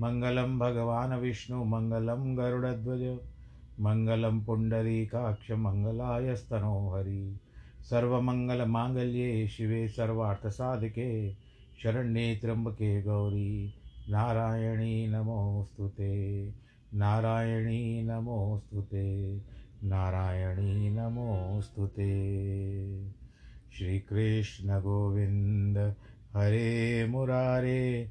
मङ्गलं भगवान् विष्णु मङ्गलं गरुडध्वज मङ्गलं पुण्डरीकाक्ष मङ्गलायस्तनो हरि सर्वमङ्गलमाङ्गल्ये शिवे सर्वार्थसाधके शरण्ये त्र्यम्बके गौरी। नारायणी नमोऽस्तु ते, नारायणी नमोऽस्तु ते, नारायणी नमोऽस्तु ते। श्रीकृष्णगोविन्द हरे मुरारे।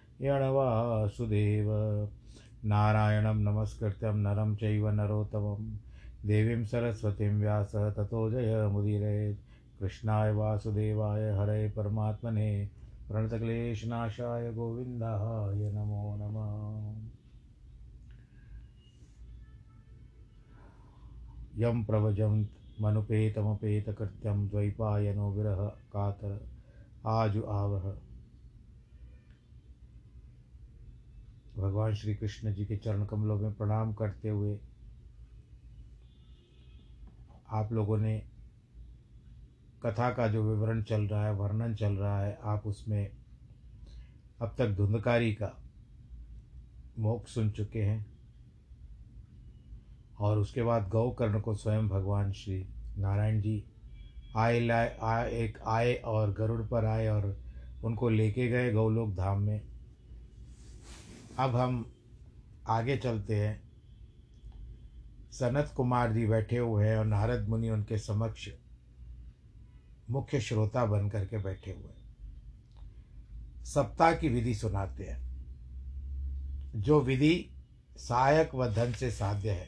वासुदेव नारायणं नमस्कृत्यं नरं चैव नरोत्तमं। देवीं सरस्वतीं व्यास ततो जयमुदीरयेत् कृष्णाय वासुदेवाय हरे परमात्मने। प्रणतक्लेशनाशाय गोविन्दाय नमो नमः। यं प्रवजं मनुपेतमपेतकृत्यं द्वैपायनो विरह कातर। आजु आवह। भगवान श्री कृष्ण जी के चरण कमलों में प्रणाम करते हुए आप लोगों ने कथा का जो विवरण चल रहा है, वर्णन चल रहा है, आप उसमें अब तक धुंधकारी का मोक्ष सुन चुके हैं और उसके बाद गौकर्ण को स्वयं भगवान श्री नारायण जी आए लाए, आए, एक आए और गरुड़ पर आए और उनको लेके गए गौलोक धाम में। अब हम आगे चलते हैं। सनत कुमार जी बैठे हुए हैं और नारद मुनि उनके समक्ष मुख्य श्रोता बन करके बैठे हुए हैं। सप्ताह की विधि सुनाते हैं। जो विधि सहायक व धन से साध्य है।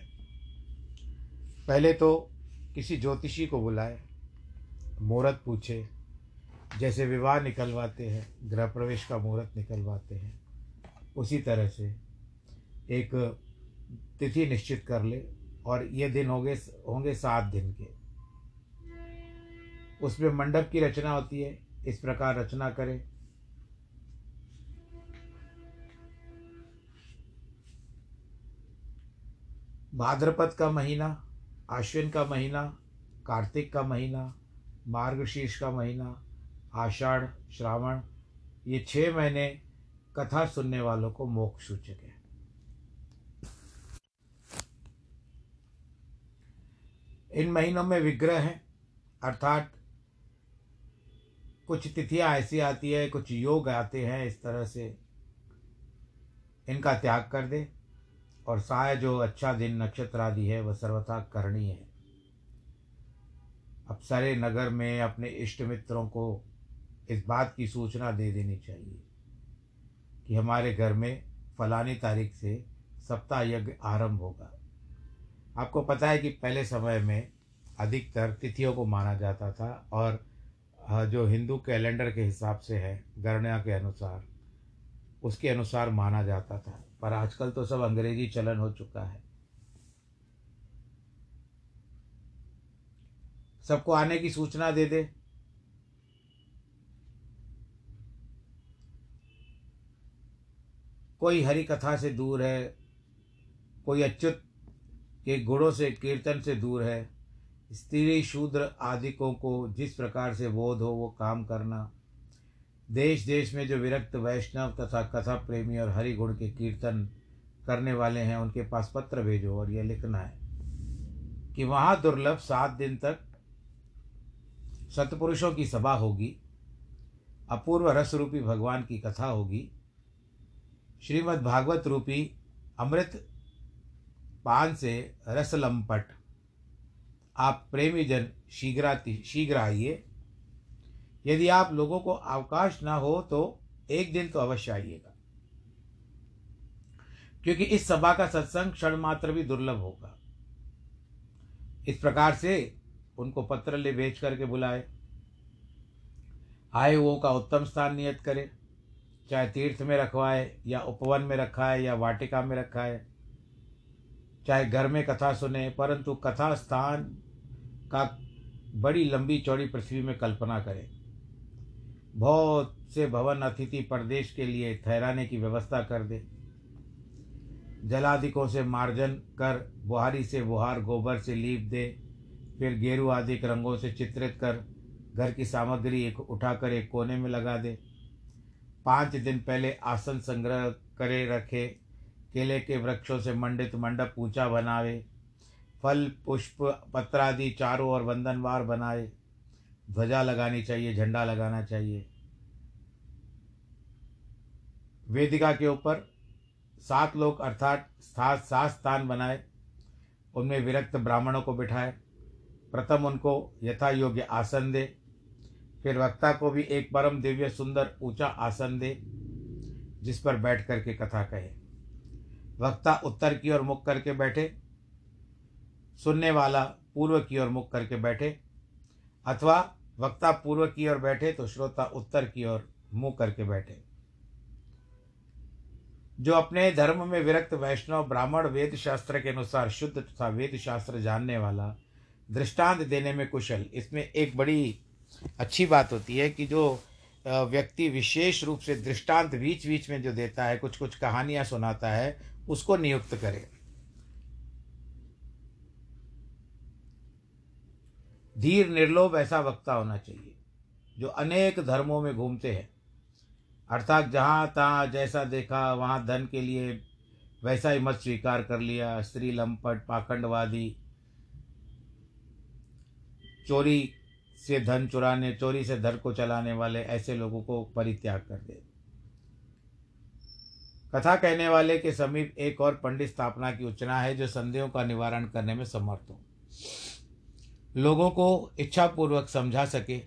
पहले तो किसी ज्योतिषी को बुलाए मुहूर्त पूछे, जैसे विवाह निकलवाते हैं, गृह प्रवेश का मुहूर्त निकलवाते हैं। उसी तरह से एक तिथि निश्चित कर ले और ये दिन होंगे होंगे सात दिन के। उसमें मंडप की रचना होती है, इस प्रकार रचना करें। भाद्रपद का महीना आश्विन का महीना, कार्तिक का महीना, मार्गशीर्ष का महीना, आषाढ़, श्रावण, ये छः महीने कथा सुनने वालों को मोक्ष सूचक है। इन महीनों में विग्रह हैं, अर्थात कुछ तिथियाँ ऐसी आती है, कुछ योग आते हैं इस तरह से। इनका त्याग कर दे और साय जो अच्छा दिन नक्षत्र आदि है, वह सर्वथा करनी है। अब सारे नगर में अपने इष्ट मित्रों को इस बात की सूचना दे देनी चाहिए। कि हमारे घर में फलानी तारीख से सप्ताह यज्ञ आरंभ होगा। आपको पता है कि पहले समय में अधिकतर तिथियों को माना जाता था और जो हिंदू कैलेंडर के हिसाब से है, गणना के अनुसार, उसके अनुसार माना जाता था। पर आजकल तो सब अंग्रेज़ी चलन हो चुका है। सबको आने की सूचना दे दे। कोई हरि कथा से दूर है, कोई अच्युत के गुणों से, कीर्तन से दूर है, स्त्री शूद्र आदिकों को जिस प्रकार से बोध हो, वो काम करना। देश देश में जो विरक्त वैष्णव तथा कथा प्रेमी और हरि गुण के कीर्तन करने वाले हैं, उनके पास पत्र भेजो और यह लिखना है कि वहाँ दुर्लभ सात दिन तक सतपुरुषों की सभा होगी, अपूर्व रस रूपी भगवान की कथा होगी श्रीमद् भागवत रूपी अमृत पान से रस लंपट आप प्रेमी जन, शीघ्राति, शीघ्र आइए। यदि आप लोगों को अवकाश ना हो तो एक दिन तो अवश्य आइएगा। क्योंकि इस सभा का सत्संग क्षण मात्र भी दुर्लभ होगा। इस प्रकार से उनको पत्र ले भेज करके बुलाए। आए वो का उत्तम स्थान नियत करे। चाहे तीर्थ में रखवाए, या उपवन में रखा है या वाटिका में रखा है चाहे घर में कथा सुने, परंतु कथा स्थान का बड़ी लंबी चौड़ी पृथ्वी में कल्पना करें। बहुत से भवन अतिथि प्रदेश के लिए ठहराने की व्यवस्था कर दे। जलादिकों से मार्जन कर, बुहारी से बुहार, गोबर से लीप दे, फिर गेरु आदि रंगों से चित्रित कर, घर की सामग्री एक उठाकर एक कोने में लगा दे। पाँच दिन पहले आसन संग्रह करे रखे, केले के वृक्षों से मंडित मंडप ऊँचा बनावे, फल, पुष्प, पत्रादि चारों और वंदनवार बनाए। ध्वजा लगानी चाहिए, झंडा लगाना चाहिए। वेदिका के ऊपर सात लोग अर्थात सात सात स्थान बनाए, उनमें विरक्त ब्राह्मणों को बिठाए। प्रथम उनको यथा योग्य आसन दे फिर वक्ता को भी एक परम दिव्य, सुंदर, ऊँचा आसन दे, जिस पर बैठ करके कथा कहे। वक्ता उत्तर की ओर मुख करके बैठे, सुनने वाला पूर्व की ओर मुख करके बैठे, अथवा वक्ता पूर्व की ओर बैठे तो श्रोता उत्तर की ओर मुँह करके बैठे। जो अपने धर्म में विरक्त वैष्णव, ब्राह्मण वेद शास्त्र के अनुसार शुद्ध तथा वेद शास्त्र जानने वाला, दृष्टांत देने में कुशल, इसमें एक बड़ी अच्छी बात होती है कि जो व्यक्ति विशेष रूप से दृष्टांत बीच बीच में जो देता है कुछ कुछ कहानियाँ सुनाता है, उसको नियुक्त करे। धीर निर्लोभ ऐसा वक्ता होना चाहिए, जो अनेक धर्मों में घूमते हैं। अर्थात जहाँ तहाँ जैसा देखा, वहाँ धन के लिए वैसा ही मत स्वीकार कर लिया, स्त्री लंपट, पाखंडवादी, चोरी से धन चुराने, चोरी से धर को चलाने वाले ऐसे लोगों को परित्याग कर दे। कथा कहने वाले के समीप एक और पंडित स्थापना की उचना है जो संदेहों का निवारण करने में समर्थ हो। लोगों को इच्छापूर्वक समझा सके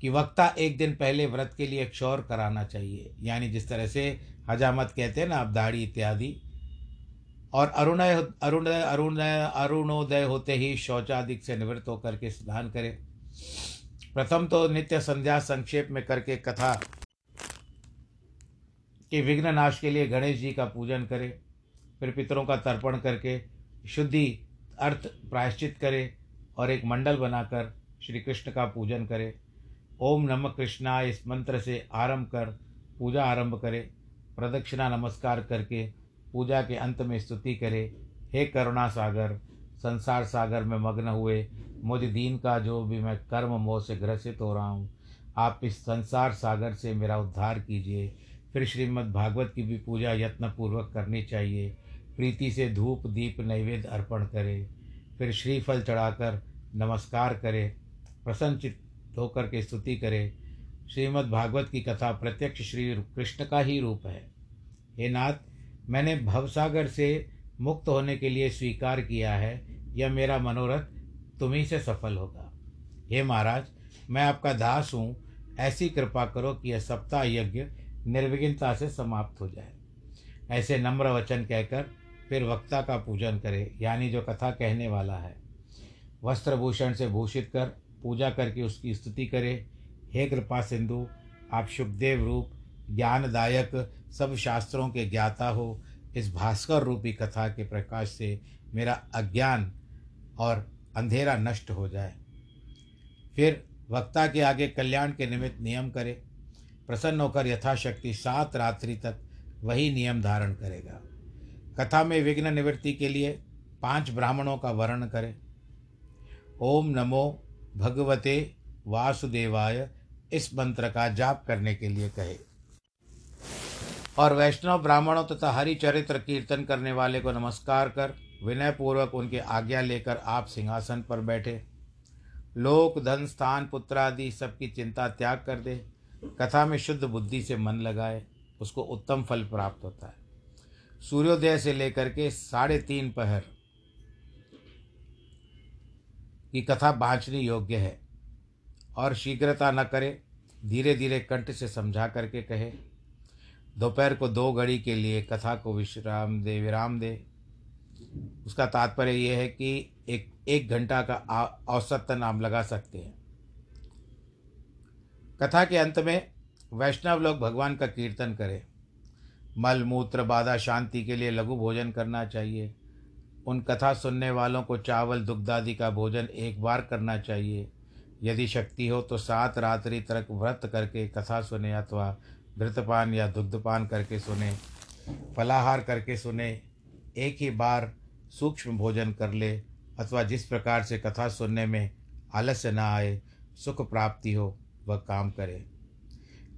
कि वक्ता एक दिन पहले व्रत के लिए क्षौर कराना चाहिए। यानी जिस तरह से हजामत कहते हैं ना, अब दाढ़ी इत्यादि। और अरुणय अरुणय अरुणय, अरुणोदय होते ही शौचादिक से निवृत्त होकर के स्नान करें। प्रथम तो नित्य संध्या संक्षेप में करके कथा के विघ्न नाश के लिए गणेश जी का पूजन करें, फिर पितरों का तर्पण करके शुद्धि अर्थ प्रायश्चित करें और एक मंडल बनाकर श्री कृष्ण का पूजन करें। ओम नमः कृष्णा इस मंत्र से आरंभ कर पूजा आरंभ करें, प्रदक्षिणा नमस्कार करके पूजा के अंत में स्तुति करे। हे करुणा सागर, संसार सागर में मग्न हुए, मुझ दीन का जो भी मैं कर्म मोह से ग्रसित हो रहा हूँ, आप इस संसार सागर से मेरा उद्धार कीजिए। फिर श्रीमद् भागवत की भी पूजा यत्नपूर्वक करनी चाहिए। प्रीति से धूप, दीप, नैवेद्य अर्पण करें। फिर श्रीफल चढ़ाकर नमस्कार करें। प्रसन्नचित होकर के स्तुति करे। श्रीमद् भागवत की कथा प्रत्यक्ष श्री कृष्ण का ही रूप है। हे नाथ मैंने भवसागर से मुक्त होने के लिए स्वीकार किया है, यह मेरा मनोरथ तुम्ही से सफल होगा। हे महाराज, मैं आपका दास हूँ, ऐसी कृपा करो कि यह सप्ताह यज्ञ निर्विघ्नता से समाप्त हो जाए। ऐसे नम्र वचन कहकर फिर वक्ता का पूजन करे, यानी जो कथा कहने वाला है। वस्त्र भूषण से भूषित कर पूजा करके उसकी स्तुति करे। हे कृपा सिंधु, आप शुभदेव रूप ज्ञानदायक सब शास्त्रों के ज्ञाता हो, इस भास्कर रूपी कथा के प्रकाश से मेरा अज्ञान और अंधेरा नष्ट हो जाए। फिर वक्ता के आगे कल्याण के निमित्त नियम करे। प्रसन्न होकर यथाशक्ति सात रात्रि तक वही नियम धारण करेगा। कथा में विघ्न निवृत्ति के लिए पाँच ब्राह्मणों का वर्ण करें। ओम नमो भगवते वासुदेवाय, इस मंत्र का जाप करने के लिए कहे। और वैष्णव ब्राह्मणों तथा हरि चरित्र कीर्तन करने वाले को नमस्कार कर विनय पूर्वक उनके आज्ञा लेकर आप सिंहासन पर बैठे। लोक, धन, स्थान, पुत्र आदि सबकी चिंता त्याग कर दे। कथा में शुद्ध बुद्धि से मन लगाए, उसको उत्तम फल प्राप्त होता है। सूर्योदय से लेकर के साढ़े तीन पहर की कथा बाँचनी योग्य है। और शीघ्रता न करे धीरे धीरे कंठ से समझा करके कहे दोपहर को दो घड़ी के लिए कथा को विश्राम दे, विराम दे। उसका तात्पर्य यह है कि एक एक घंटा का औसतन आप लगा सकते हैं। कथा के अंत में वैष्णव लोग भगवान का कीर्तन करें। मल, मूत्र, बाधा, शांति के लिए लघु भोजन करना चाहिए। उन कथा सुनने वालों को चावल दुग्धादि का भोजन एक बार करना चाहिए। यदि शक्ति हो तो सात रात्रि तक व्रत करके कथा सुने अथवा घृतपान या दुग्धपान करके सुने, फलाहार करके सुने, एक ही बार सूक्ष्म भोजन कर ले, अथवा जिस प्रकार से कथा सुनने में आलस्य न आए, सुख प्राप्ति हो, वह काम करे।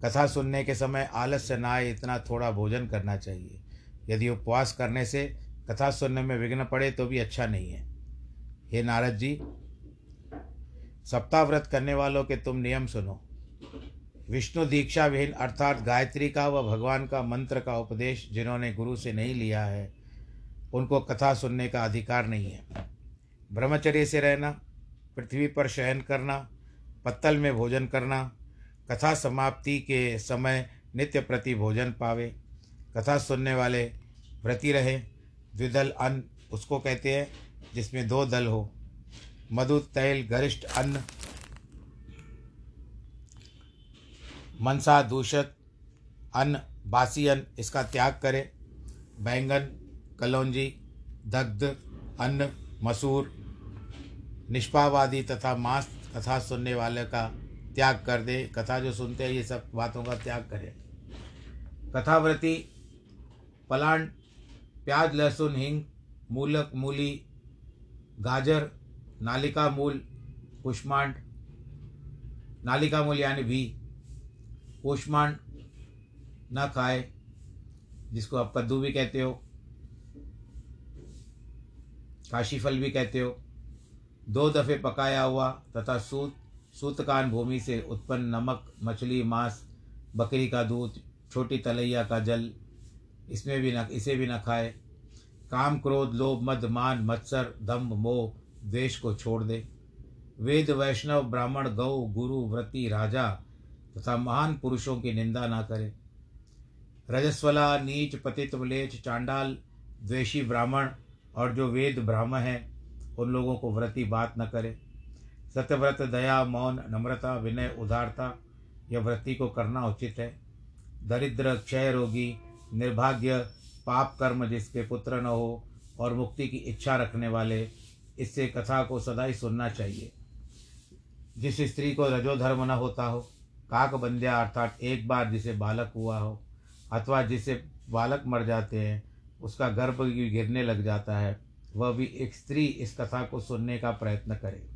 कथा सुनने के समय आलस्य न आए, इतना थोड़ा भोजन करना चाहिए। यदि उपवास करने से कथा सुनने में विघ्न पड़े तो भी अच्छा नहीं है। हे नारद जी सप्ताह व्रत करने वालों के तुम नियम सुनो। विष्णु दीक्षा विहीन अर्थात गायत्री का व भगवान का मंत्र का उपदेश जिन्होंने गुरु से नहीं लिया है, उनको कथा सुनने का अधिकार नहीं है। ब्रह्मचर्य से रहना, पृथ्वी पर शयन करना, पत्तल में भोजन करना, कथा समाप्ति के समय नित्य प्रति भोजन पावे, कथा सुनने वाले व्रति रहे, द्विदल अन्न, उसको कहते हैं, जिसमें दो दल हो, मधु, तैल, गरिष्ठ अन्न मनसा दूषित अन्न बासी अन्न इसका त्याग करें। बैंगन, कलौंजी, दग्ध, अन्न, मसूर, निष्पावादी तथा मांस कथा सुनने वाले का त्याग कर दे। कथा जो सुनते हैं, ये सब बातों का त्याग करें। कथाव्रति पलाण, प्याज, लहसुन, हिंग, मूलक, मूली, गाजर, नालिका मूल कुष्मांड नालिका मूल यानी भी। कुष्मांड न खाए, जिसको आप कद्दू भी कहते हो, काशी फल भी कहते हो, दो दफ़े पकाया हुआ तथा सूत, सूतकान भूमि से उत्पन्न नमक, मछली, मांस, बकरी का दूध, छोटी तलैया का जल, इसमें भी न, इसे भी न खाए। काम, क्रोध, लोभ, मद, मान, मत्सर दम्भ मोह द्वेष को छोड़ दे। वेद, वैष्णव, ब्राह्मण, गौ, गुरु, व्रति, राजा तथा महान पुरुषों की निंदा ना करे। रजस्वला, नीच, पतित वलेच चांडाल, द्वेषी, ब्राह्मण और जो वेद ब्राह्म हैं, उन लोगों को व्रति बात न करे। सत्यव्रत, दया, मौन, नम्रता, विनय, उदारता, यह व्रति को करना उचित है। दरिद्र, क्षय रोगी, निर्भाग्य, पाप कर्म जिसके पुत्र न हो और मुक्ति की इच्छा रखने वाले, इससे कथा को सदा ही सुनना चाहिए। जिस स्त्री को रजोधर्म न होता हो काक बंध्या अर्थात एक बार जिसे बालक हुआ हो, अथवा जिसे बालक मर जाते हैं, उसका गर्भ गिरने लग जाता है, वह भी एक स्त्री इस कथा को सुनने का प्रयत्न करे।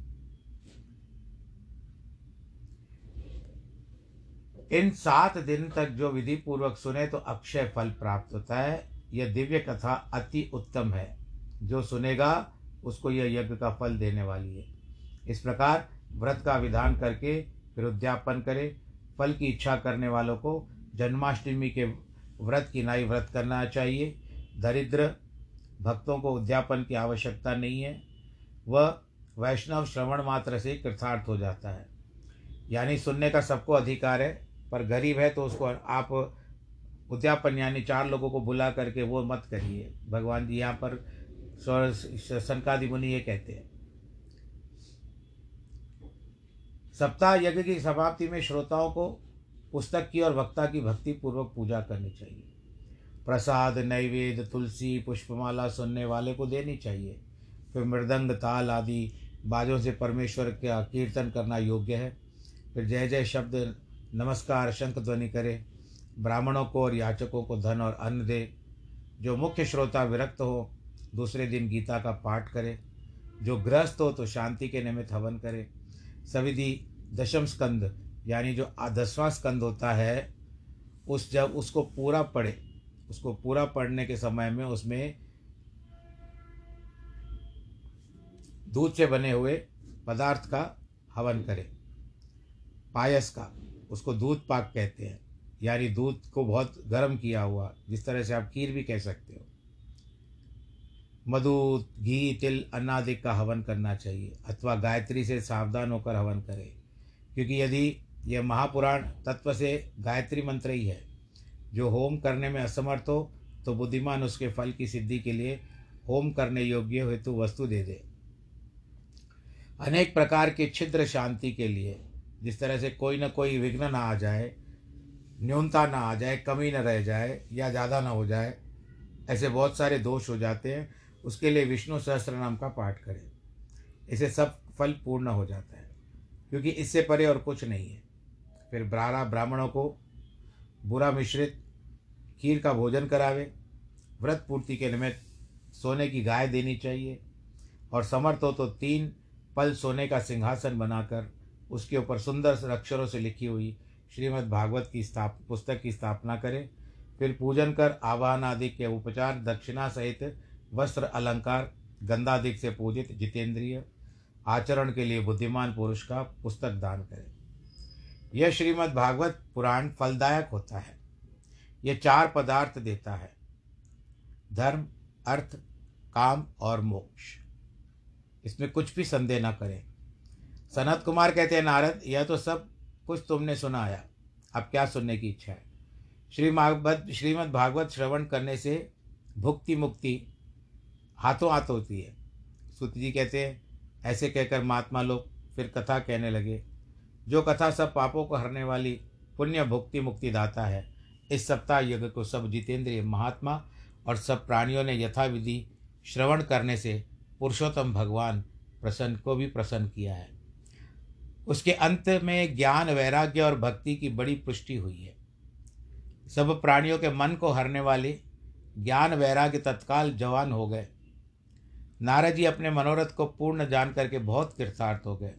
इन सात दिन तक जो विधि पूर्वक सुने तो अक्षय फल प्राप्त होता है। यह दिव्य कथा अति उत्तम है। जो सुनेगा, उसको यह यज्ञ का फल देने वाली है। इस प्रकार व्रत का विधान करके फिर उद्यापन करे फल की इच्छा करने वालों को जन्माष्टमी के व्रत की नाई व्रत करना चाहिए। दरिद्र भक्तों को उद्यापन की आवश्यकता नहीं है। वह वैष्णव श्रवण मात्र से कृतार्थ हो जाता है। यानी सुनने का सबको अधिकार है, पर गरीब है तो उसको आप उद्यापन यानी चार लोगों को बुला करके वो मत करिए। भगवान जी यहाँ पर सनकादि मुनि ये कहते हैं। सप्ताह यज्ञ की समाप्ति में श्रोताओं को पुस्तक की और वक्ता की भक्ति पूर्वक पूजा करनी चाहिए। प्रसाद नैवेद्य तुलसी, पुष्पमाला सुनने वाले को देनी चाहिए। फिर मृदंग, ताल आदि बाजों से परमेश्वर का कीर्तन करना योग्य है। फिर जय जय शब्द, नमस्कार, शंख ध्वनि करे। ब्राह्मणों को और याचकों को धन और अन्न दे। जो मुख्य श्रोता विरक्त हो, दूसरे दिन गीता का पाठ करे। जो गृहस्थ हो तो शांति के निमित्त हवन करे। सविधि दशम स्कंद, यानी जो दसवां स्कंद होता है, उस जब उसको पूरा पढ़े, उसको पूरा पढ़ने के समय में उसमें दूध से बने हुए पदार्थ का हवन करें। पायस का, उसको दूध पाक कहते हैं, यानी दूध को बहुत गर्म किया हुआ, जिस तरह से आप खीर भी कह सकते हो। मधु, घी, तिल अन्नादिक का हवन करना चाहिए, अथवा गायत्री से सावधान होकर हवन करें। क्योंकि यदि यह महापुराण तत्व से गायत्री मंत्र ही है, जो होम करने में असमर्थ हो तो बुद्धिमान उसके फल की सिद्धि के लिए होम करने योग्य हेतु वस्तु दे दे। अनेक प्रकार के छिद्र शांति के लिए, जिस तरह से कोई ना कोई विघ्न ना आ जाए, न्यूनता ना आ जाए, कमी न रह जाए, या ज़्यादा ना हो जाए, ऐसे बहुत सारे दोष हो जाते हैं। उसके लिए विष्णु सहस्त्र नाम का पाठ करें। इसे सब फल पूर्ण हो जाता है, क्योंकि इससे परे और कुछ नहीं है। फिर ब्रारा ब्राह्मणों को बुरा मिश्रित खीर का भोजन करावे। व्रत पूर्ति के निमित्त सोने की गाय देनी चाहिए, और समर्थ हो तो तीन पल सोने का सिंहासन बनाकर उसके ऊपर सुंदर अक्षरों से लिखी हुई श्रीमद् भागवत की स्थाप, पुस्तक की स्थापना करें। फिर पूजन कर, आवाहन आदि के उपचार दक्षिणा सहित वस्त्र अलंकार गंधादिक से पूजित जितेंद्रिय, आचरण के लिए बुद्धिमान पुरुष का पुस्तक दान करें। यह श्रीमद् भागवत पुराण फलदायक होता है। यह चार पदार्थ देता है। धर्म, अर्थ, काम और मोक्ष। इसमें कुछ भी संदेह न करें। सनत कुमार कहते हैं, नारद, यह तो सब कुछ तुमने सुनाया अब क्या सुनने की इच्छा है? श्री भागवत श्रीमद् भागवत श्रवण करने से भुक्ति मुक्ति हाथों हाथ होती है। सुत जी कहते हैं, ऐसे कहकर महात्मा लोग फिर कथा कहने लगे। जो कथा सब पापों को हरने वाली पुण्य भुक्ति मुक्ति दाता है, इस सप्ताह यज्ञ को सब जितेंद्रिय महात्मा और सब प्राणियों ने यथाविधि श्रवण करने से पुरुषोत्तम भगवान प्रसन्न को भी प्रसन्न किया है। उसके अंत में ज्ञान, वैराग्य और भक्ति की बड़ी पुष्टि हुई है। सब प्राणियों के मन को हरने वाले ज्ञान, वैराग्य तत्काल जवान हो गए। नारद जी अपने मनोरथ को पूर्ण जान करके बहुत कृतार्थ हो गए।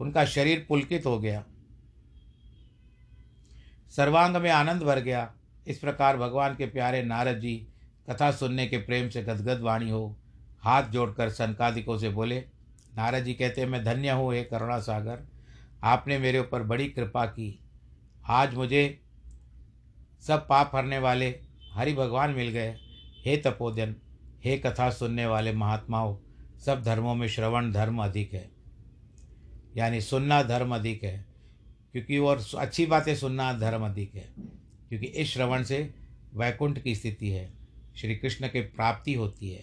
उनका शरीर पुलकित हो गया। सर्वांग में आनंद भर गया। इस प्रकार भगवान के प्यारे नारद जी कथा सुनने के प्रेम से गदगद वाणी हो, हाथ जोड़कर सनकादिकों से बोले नारद जी कहते हैं मैं धन्य हूँ हे करुणा सागर, आपने मेरे ऊपर बड़ी कृपा की। आज मुझे सब पाप हरने वाले हरि भगवान मिल गए। हे तपोदन हे कथा सुनने वाले महात्माओं, सब धर्मों में श्रवण धर्म अधिक है। यानी सुनना धर्म अधिक है, क्योंकि और अच्छी बातें सुनना धर्म अधिक है, क्योंकि इस श्रवण से वैकुंठ की स्थिति है, श्री कृष्ण की प्राप्ति होती है।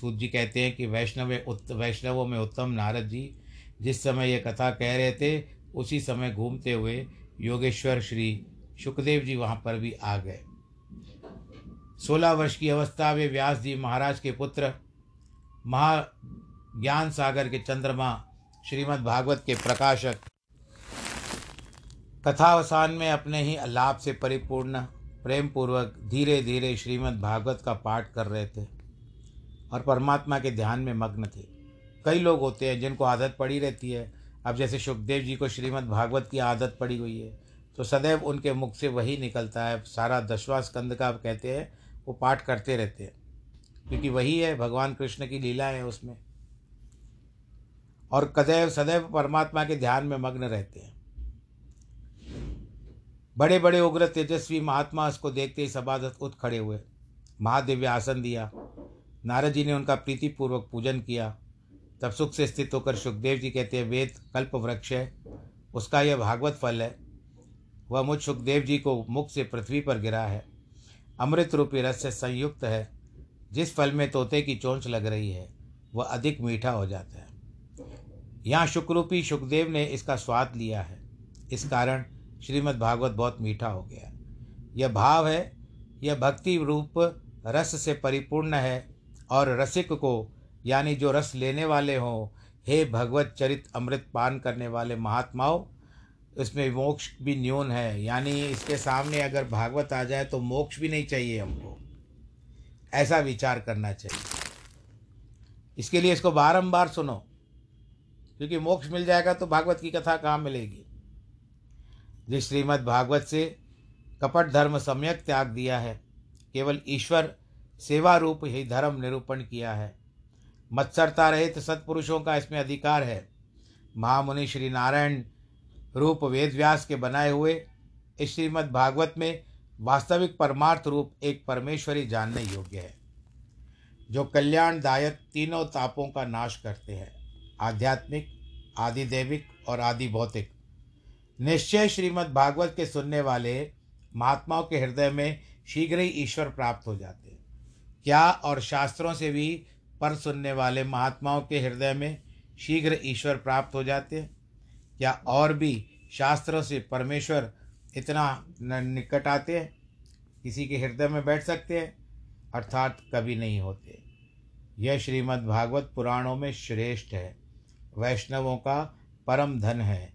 सूत जी कहते हैं कि वैष्णव उत, वैष्णवों में उत्तम नारद जी, जिस समय ये कथा कह रहे थे, उसी समय घूमते हुए योगेश्वर श्री सुखदेव जी वहाँ पर भी आ गए। सोलह वर्ष की अवस्था में व्यास जी महाराज के पुत्र महा ज्ञान सागर के चंद्रमा श्रीमद् भागवत के प्रकाशक कथावसान में अपने ही लाभ से परिपूर्ण प्रेम पूर्वक धीरे धीरे श्रीमद् भागवत का पाठ कर रहे थे और परमात्मा के ध्यान में मग्न थे। कई लोग होते हैं जिनको आदत पड़ी रहती है। अब जैसे सुखदेव जी को श्रीमद् भागवत की आदत पड़ी हुई है तो सदैव उनके मुख से वही निकलता है। सारा दशवा स्कंद का कहते हैं वो पाठ करते रहते हैं। क्योंकि वही है, भगवान कृष्ण की लीला है उसमें। और कदैव सदैव परमात्मा के ध्यान में मग्न रहते हैं। बड़े बड़े उग्र तेजस्वी महात्मा उसको देखते ही सभासद उठ खड़े हुए। महादिव्य आसन दिया। नारद जी ने उनका प्रीतिपूर्वक पूजन किया। तब सुख से स्थित होकर सुखदेव जी कहते हैं, वेद कल्प वृक्ष है। उसका यह भागवत फल है। वह मुझ सुखदेव जी को मुख से पृथ्वी पर गिरा है। अमृत रूपी रस से संयुक्त है। जिस फल में तोते की चोंच लग रही है, वह अधिक मीठा हो जाता है। यहाँ शुक्रूपी सुखदेव ने इसका स्वाद लिया है। इस कारण श्रीमद् भागवत बहुत मीठा हो गया। यह भाव है, यह भक्ति रूप रस से परिपूर्ण है और रसिक को, यानी जो रस लेने वाले हों, हे भगवत चरित अमृत पान करने वाले महात्माओं इसमें मोक्ष भी न्यून है। यानी इसके सामने अगर भागवत आ जाए तो मोक्ष भी नहीं चाहिए हमको। ऐसा विचार करना चाहिए। इसके लिए इसको बारंबार सुनो। क्योंकि मोक्ष मिल जाएगा तो भागवत की कथा कहाँ मिलेगी? जिस श्रीमद् भागवत से कपट धर्म सम्यक त्याग दिया है, केवल ईश्वर सेवा रूप ही धर्म निरूपण किया है। मत्सरता रहित सत्पुरुषों का इसमें अधिकार है। महामुनि श्री नारायण रूप वेदव्यास के बनाए हुए श्रीमद् भागवत में वास्तविक परमार्थ रूप एक परमेश्वरी जानने योग्य है, जो कल्याणदायक तीनों तापों का नाश करते हैं, आध्यात्मिक, आदिदेविक और आदि भौतिक निश्चय श्रीमद् भागवत के सुनने वाले महात्माओं के हृदय में शीघ्र ही ईश्वर प्राप्त हो जाते हैं। क्या और शास्त्रों से भी पर सुनने वाले महात्माओं के हृदय में शीघ्र ईश्वर प्राप्त हो जाते हैं? क्या और भी शास्त्रों से परमेश्वर इतना निकट आते हैं, किसी के हृदय में बैठ सकते हैं, अर्थात कभी नहीं होते। यह श्रीमद् भागवत पुराणों में श्रेष्ठ है। वैष्णवों का परम धन है,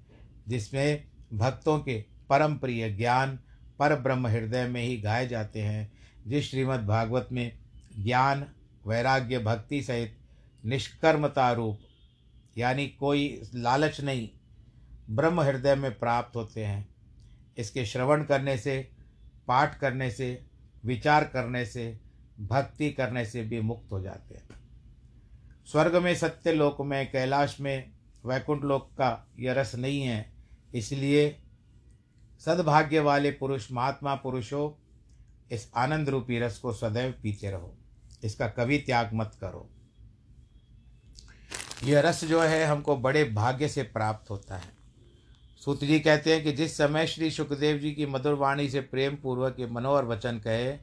जिसमें भक्तों के परम प्रिय ज्ञान, पर ब्रह्म हृदय में ही गाए जाते हैं, जिस श्रीमद् भागवत में ज्ञान, वैराग्य, भक्ति सहित निष्कर्मता रूप, यानी कोई लालच नहीं ब्रह्म हृदय में प्राप्त होते हैं। इसके श्रवण करने से, पाठ करने से, विचार करने से, भक्ति करने से भी मुक्त हो जाते हैं। स्वर्ग में सत्य लोक में, कैलाश में वैकुंठ लोक का यह रस नहीं है। इसलिए सद्भाग्य वाले पुरुष, महात्मा पुरुषों, इस आनंद रूपी रस को सदैव पीते रहो। इसका कभी त्याग मत करो। यह रस जो है, हमको बड़े भाग्य से प्राप्त होता है। सूत जी कहते हैं कि जिस समय श्री सुखदेव जी की मधुर वाणी से प्रेम पूर्वक ये मनोहर वचन कहे,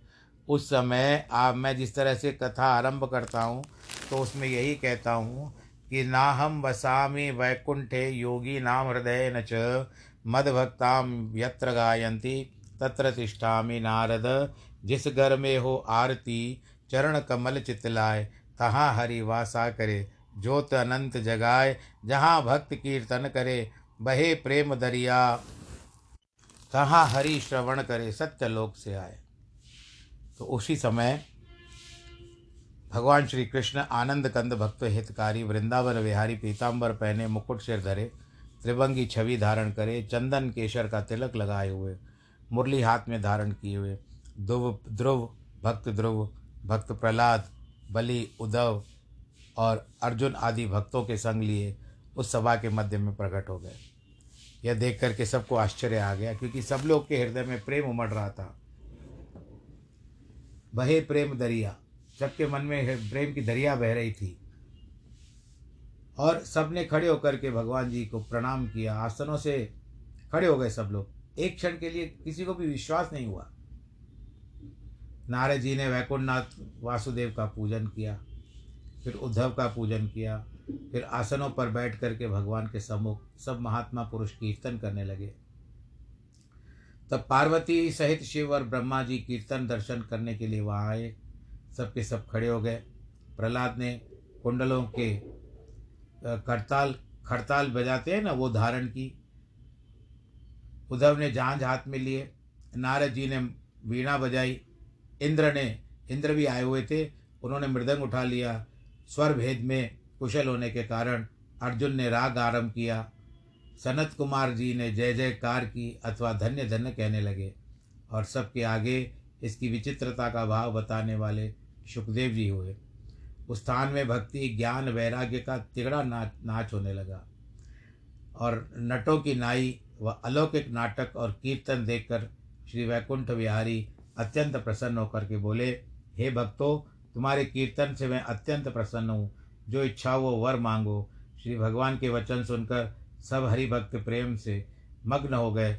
उस समय आप, मैं जिस तरह से कथा आरंभ करता हूँ तो उसमें यही कहता हूँ कि ना हम वसामी वैकुंठे योगी नाम हृदय न च, मदभक्ताम यत्र गायंती तत्र तिष्ठामि नारद। जिस घर में हो आरती, चरण कमल चितलाए, तहाँ हरि वासा करे, ज्योत अनंत जगाए, जहाँ भक्त कीर्तन करे बहे प्रेम दरिया, कहाँ हरि श्रवण करे सत्य लोक से आए। तो उसी समय भगवान श्री कृष्ण आनंद कंद भक्त हितकारी वृंदावन विहारी पीताम्बर पहने मुकुट सिर धरे, त्रिभंगी छवि धारण करे, चंदन केशर का तिलक लगाए हुए, मुरली हाथ में धारण किए हुए ध्रुव ध्रुव, भक्त ध्रुव, भक्त प्रहलाद, बलि, उद्धव और अर्जुन आदि भक्तों के संग लिए उस सभा के मध्य में प्रकट हो गए। यह देख करके सबको आश्चर्य आ गया, क्योंकि सब लोग के हृदय में प्रेम उमड़ रहा था। बहे प्रेम दरिया सबके मन में प्रेम की दरिया बह रही थी। और सबने खड़े होकर के भगवान जी को प्रणाम किया। आसनों से खड़े हो गए सब लोग। एक क्षण के लिए किसी को भी विश्वास नहीं हुआ। नारद जी ने वैकुंठनाथ वासुदेव का पूजन किया, फिर उद्धव का पूजन किया फिर आसनों पर बैठ करके भगवान के सम्मुख सब महात्मा पुरुष कीर्तन करने लगे। तब पार्वती सहित शिव और ब्रह्मा जी कीर्तन दर्शन करने के लिए वहाँ आए। सबके सब खड़े हो गए। प्रहलाद ने कुंडलों के करताल, खड़ताल बजाते हैं ना, वो धारण की। उद्धव ने झांझ हाथ में लिए। नारद जी ने वीणा बजाई। इंद्र ने, इंद्र भी आए हुए थे। उन्होंने मृदंग उठा लिया। स्वर भेद में कुशल होने के कारण अर्जुन ने राग आरंभ किया। सनत कुमार जी ने जय जयकार की अथवा धन्य धन्य कहने लगे और सबके आगे इसकी विचित्रता का भाव बताने वाले सुखदेव जी हुए। उस स्थान में भक्ति, ज्ञान, वैराग्य का तिगड़ा नाच नाच होने लगा और नटों की नाई व अलौकिक नाटक और कीर्तन देखकर श्री वैकुंठ विहारी अत्यंत प्रसन्न होकर के बोले, हे भक्तों, तुम्हारे कीर्तन से मैं अत्यंत प्रसन्न हूँ। जो इच्छा वो वर मांगो। श्री भगवान के वचन सुनकर सब हरि भक्त प्रेम से मग्न हो गए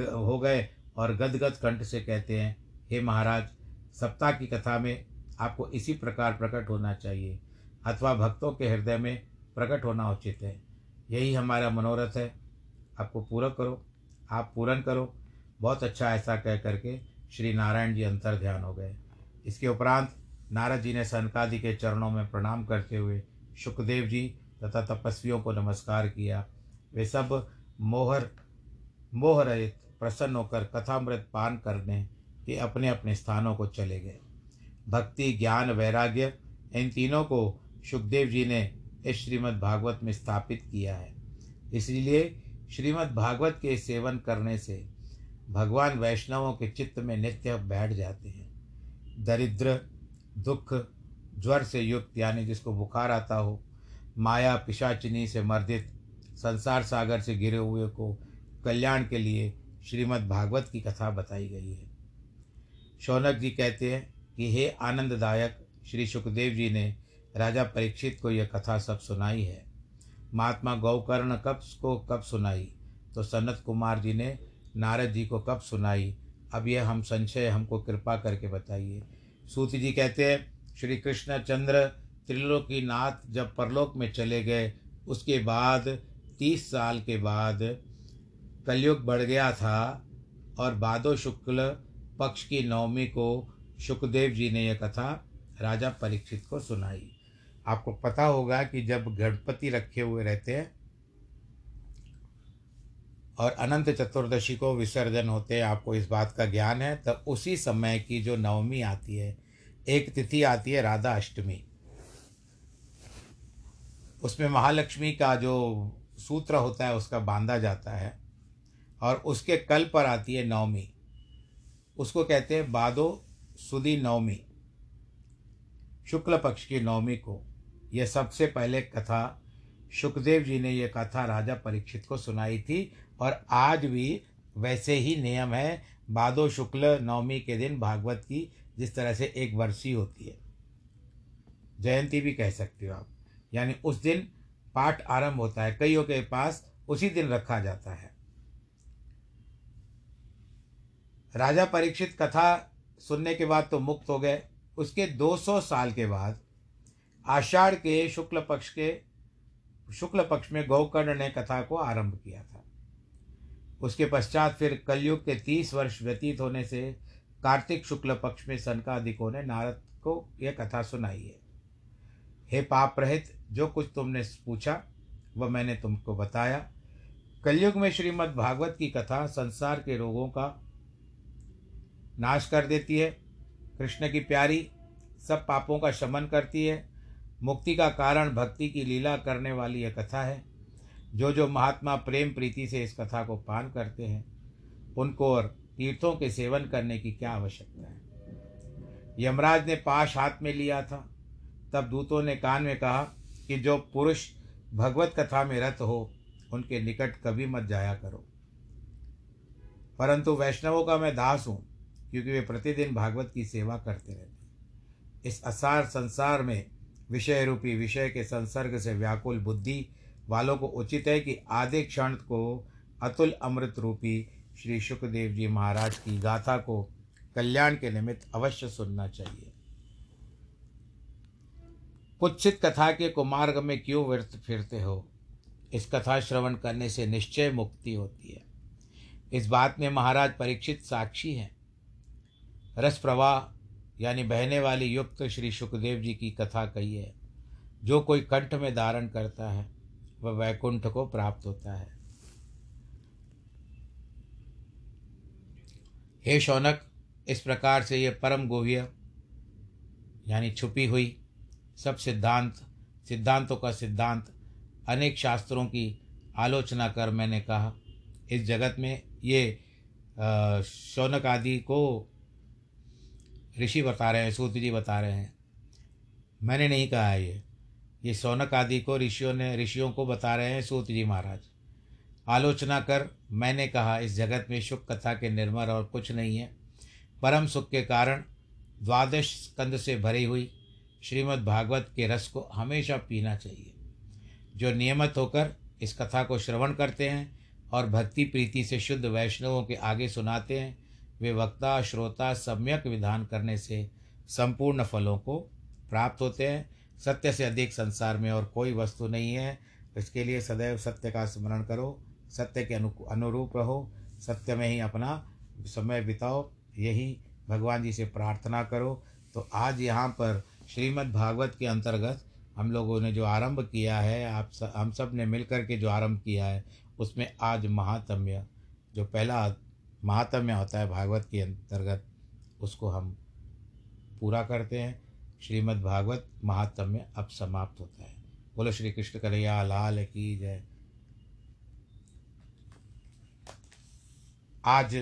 हो गए और गदगद कंठ से कहते हैं, हे महाराज, सप्ताह की कथा में आपको इसी प्रकार प्रकट होना चाहिए, अथवा भक्तों के हृदय में प्रकट होना उचित है। यही हमारा मनोरथ है। आपको पूरा करो, आप पूरन करो। बहुत अच्छा ऐसा कह करके श्री नारायण जी अंतर ध्यान हो गए। इसके उपरांत नारद जी ने सनकादि के चरणों में प्रणाम करते हुए सुखदेव जी तथा तपस्वियों को नमस्कार किया। वे सब मोहर मोह रहित प्रसन्न होकर कथामृत पान करने के अपने अपने स्थानों को चले गए। भक्ति, ज्ञान, वैराग्य, इन तीनों को सुखदेव जी ने इस श्रीमद् भागवत में स्थापित किया है। इसलिए श्रीमद् भागवत के सेवन करने से भगवान वैष्णवों के चित्त में नित्य बैठ जाते हैं। दरिद्र, दुख ज्वर से युक्त, यानी जिसको बुखार आता हो, माया पिशाचिनी से मर्दित, संसार सागर से गिरे हुए को कल्याण के लिए श्रीमद् भागवत की कथा बताई गई है। शौनक जी कहते हैं कि हे आनंददायक, श्री सुखदेव जी ने राजा परीक्षित को यह कथा सब सुनाई है। महात्मा गौकर्ण कब को कब सुनाई? तो सनत कुमार जी ने नारद जी को कब सुनाई? अब यह हम संशय, हमको कृपा करके बताइए। सूत जी कहते हैं श्री कृष्ण चंद्र त्रिलोकी नाथ जब परलोक में चले गए, उसके बाद, तीस साल के बाद कलयुग बढ़ गया था और बादो शुक्ल पक्ष की नवमी को सुखदेव जी ने यह कथा राजा परीक्षित को सुनाई। आपको पता होगा कि जब गणपति रखे हुए रहते हैं और अनंत चतुर्दशी को विसर्जन होते हैं, आपको इस बात का ज्ञान है तब उसी समय की जो नवमी आती है एक तिथि आती है राधा अष्टमी। उसमें महालक्ष्मी का जो सूत्र होता है, उसका बांधा जाता है और उसके कल पर आती है नवमी। उसको कहते हैं बादो सुदी नवमी। शुक्ल पक्ष की नवमी को यह सबसे पहले कथा सुखदेव जी ने यह कथा राजा परीक्षित को सुनाई थी और आज भी वैसे ही नियम है, बादो शुक्ल नवमी के दिन भागवत की जिस तरह से एक वर्षी होती है। जयंती भी कह सकते हो आप। यानी उस दिन पाठ आरंभ होता है, कईयों के पास उसी दिन रखा जाता है। राजा परीक्षित कथा सुनने के बाद तो मुक्त हो गए। उसके 200 साल के बाद आषाढ़ के शुक्ल पक्ष के, शुक्ल पक्ष में गौकर्ण ने कथा को आरंभ किया था। उसके पश्चात फिर कलयुग के तीस वर्ष व्यतीत होने से कार्तिक शुक्ल पक्ष में सनकादिकों ने नारद को यह कथा सुनाई है। हे पाप रहित, जो कुछ तुमने पूछा, वह मैंने तुमको बताया। कलयुग में श्रीमद् भागवत की कथा संसार के रोगों का नाश कर देती है। कृष्ण की प्यारी सब पापों का शमन करती है। मुक्ति का कारण भक्ति की लीला करने वाली यह कथा है। जो जो महात्मा प्रेम प्रीति से इस कथा को पान करते हैं, उनको और तीर्थों के सेवन करने की क्या आवश्यकता है? यमराज ने पाश हाथ में लिया था। तब दूतों ने कान में कहा कि जो पुरुष भगवत कथा में रत हो, उनके निकट कभी मत जाया करो। परंतु वैष्णवों का मैं दास हूँ, क्योंकि वे प्रतिदिन भागवत की सेवा करते रहते इस असार संसार में विषय रूपी विषय के संसर्ग से व्याकुल बुद्धि वालों को उचित है कि आधे क्षण को अतुल अमृत रूपी श्री सुखदेव जी महाराज की गाथा को कल्याण के निमित्त अवश्य सुनना चाहिए। कुत्सित कथा के कुमार्ग में क्यों व्यर्थ फिरते हो? इस कथा श्रवण करने से निश्चय मुक्ति होती है। इस बात में महाराज परीक्षित साक्षी हैं। रस प्रवाह, यानी बहने वाली युक्त श्री सुखदेव जी की कथा कही है। जो कोई कंठ में धारण करता है, वह वैकुंठ को प्राप्त होता है। हे शौनक, इस प्रकार से यह परम गोव्य यानी छुपी हुई सब सिद्धांत, सिद्धांतों का सिद्धांत, अनेक शास्त्रों की आलोचना कर मैंने कहा। इस जगत में ये शौनक आदि को ऋषि बता रहे हैं, सूत जी बता रहे हैं। मैंने नहीं कहा ये। ये सौनक आदि को ऋषियों ने, ऋषियों को बता रहे हैं, सूत जी महाराज। आलोचना कर, मैंने कहा, इस जगत में सुख कथा के निर्मल और कुछ नहीं है। परम सुख के कारण द्वादश स्कंद से भरी हुई श्रीमद् भागवत के रस को हमेशा पीना चाहिए। जो नियमित होकर इस कथा को श्रवण करते हैं और भक्ति प्रीति से शुद्ध वैष्णवों के आगे सुनाते हैं, वे वक्ता, श्रोता, सम्यक विधान करने से संपूर्ण फलों को प्राप्त होते हैं। सत्य से अधिक संसार में और कोई वस्तु नहीं है। इसके लिए सदैव सत्य का स्मरण करो। सत्य के अनु अनुरूप रहो सत्य में ही अपना समय बिताओ यही भगवान जी से प्रार्थना करो। तो आज यहाँ पर श्रीमद् भागवत के अंतर्गत हम लोगों ने जो आरंभ किया है आप स, हम सबने मिल कर के जो आरंभ किया है उसमें आज महात्म्य जो पहला महात्म्य होता है भागवत के अंतर्गत उसको हम पूरा करते हैं। श्रीमद् भागवत महात्म्य अब समाप्त होता है। बोलो श्री कृष्ण कन्हैया लाल की जय। आज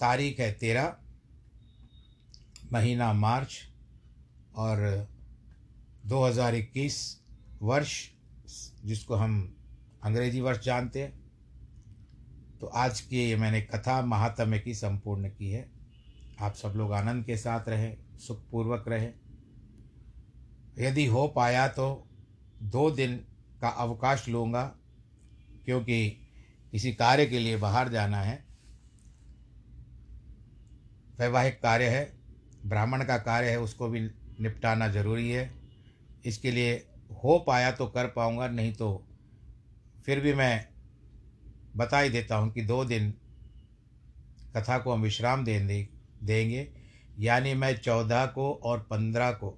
तारीख है तेरह, महीना मार्च, और 2021 वर्ष, जिसको हम अंग्रेज़ी वर्ष जानते हैं। तो आज की ये मैंने कथा महात्म्य की संपूर्ण की है। आप सब लोग आनंद के साथ रहें, सुखपूर्वक रहें। यदि हो पाया तो दो दिन का अवकाश लूँगा, क्योंकि किसी कार्य के लिए बाहर जाना है। वैवाहिक कार्य है, ब्राह्मण का कार्य है, उसको भी निपटाना ज़रूरी है। इसके लिए हो पाया तो कर पाऊँगा, नहीं तो फिर भी मैं बता ही देता हूँ कि दो दिन कथा को हम विश्राम दे देंगे। यानी मैं चौदह को और पंद्रह को,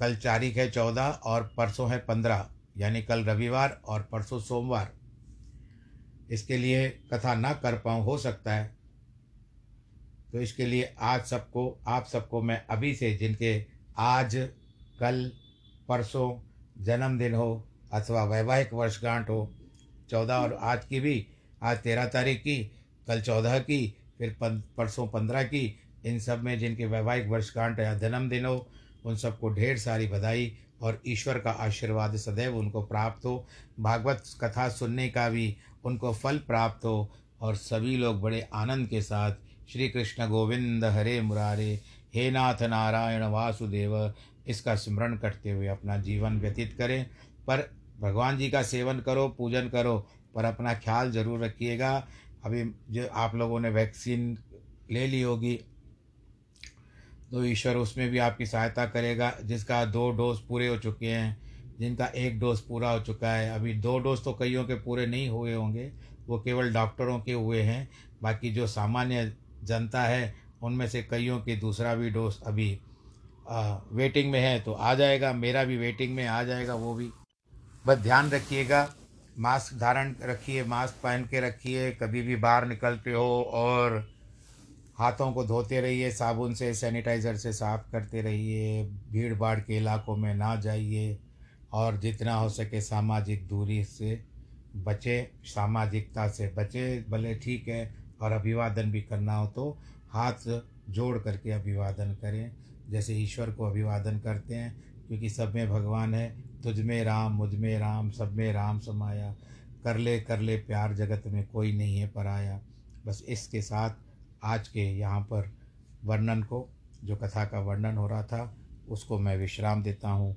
कल तारीख है चौदह और परसों है पंद्रह, यानी कल रविवार और परसों सोमवार। इसके लिए कथा ना कर पाऊँ, हो सकता है। तो इसके लिए आज सबको, आप सबको मैं अभी से जिनके आज, कल, परसों जन्मदिन हो अथवा वैवाहिक वर्षगांठ हो, चौदह और आज की भी, आज तेरह तारीख की, कल चौदह की, फिर परसों पंद्रह की, इन सब में जिनके वैवाहिक वर्षगांठ या जन्मदिन हो, उन सबको ढेर सारी बधाई और ईश्वर का आशीर्वाद सदैव उनको प्राप्त हो। भागवत कथा सुनने का भी उनको फल प्राप्त हो और सभी लोग बड़े आनंद के साथ श्री कृष्ण गोविंद हरे मुरारे, हे नाथ नारायण वासुदेव, इसका स्मरण करते हुए अपना जीवन व्यतीत करें। पर भगवान जी का सेवन करो, पूजन करो, पर अपना ख्याल ज़रूर रखिएगा। अभी जो आप लोगों ने वैक्सीन ले ली होगी तो ईश्वर उसमें भी आपकी सहायता करेगा, जिसका दो डोज पूरे हो चुके हैं। जिनका एक डोज पूरा हो चुका है। अभी दो डोज तो कईयों के पूरे नहीं हुए होंगे वो केवल डॉक्टरों के हुए हैं। बाकी जो सामान्य जनता है उनमें से कईयों के दूसरा भी डोज अभी आ, वेटिंग में है तो आ जाएगा। मेरा भी वेटिंग में आ जाएगा वो भी। बस ध्यान रखिएगा मास्क धारण रखिए मास्क पहन के रखिए कभी भी बाहर निकलते हो और हाथों को धोते रहिए साबुन से सैनिटाइज़र से साफ़ करते रहिए भीड़ भाड़ के इलाकों में ना जाइए। और जितना हो सके सामाजिक दूरी से बचे, सामाजिकता से बचे, भले ठीक है और अभिवादन भी करना हो तो हाथ जोड़ करके अभिवादन करें। जैसे ईश्वर को अभिवादन करते हैं, क्योंकि सब में भगवान है, तुझ में राम, मुझमें राम, सब में राम समाया। कर ले कर ले प्यार, जगत में कोई नहीं है पराया। बस इसके साथ आज के यहाँ पर वर्णन को, जो कथा का वर्णन हो रहा था, उसको मैं विश्राम देता हूँ।